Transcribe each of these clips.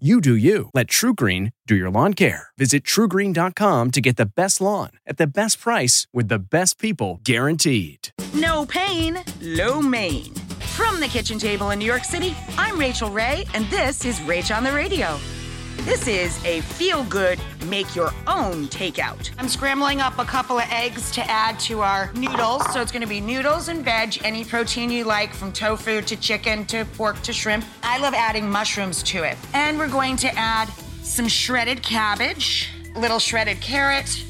You do you. Let TruGreen do your lawn care. Visit trugreen.com to get the best lawn at the best price with the best people guaranteed. No pain, lo mein. From the kitchen table in New York City, I'm Rachael Ray, and this is Rach on the Radio. This is a feel good, make your own takeout. I'm scrambling up a couple of eggs to add to our noodles. So it's gonna be noodles and veg, any protein you like, from tofu to chicken to pork to shrimp. I love adding mushrooms to it. And we're going to add some shredded cabbage, little shredded carrot,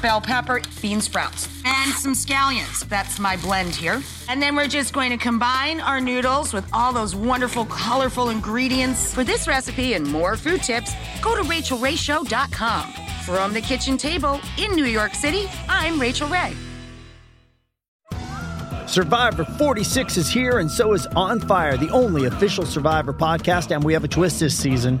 bell pepper, bean sprouts, and some scallions. That's my blend here. And then we're just going to combine our noodles with all those wonderful, colorful ingredients. For this recipe and more food tips, go to rachaelrayshow.com. From the kitchen table in New York City, I'm Rachael Ray. Survivor 46 is here, and so is On Fire, the only official Survivor podcast. And we have a twist this season.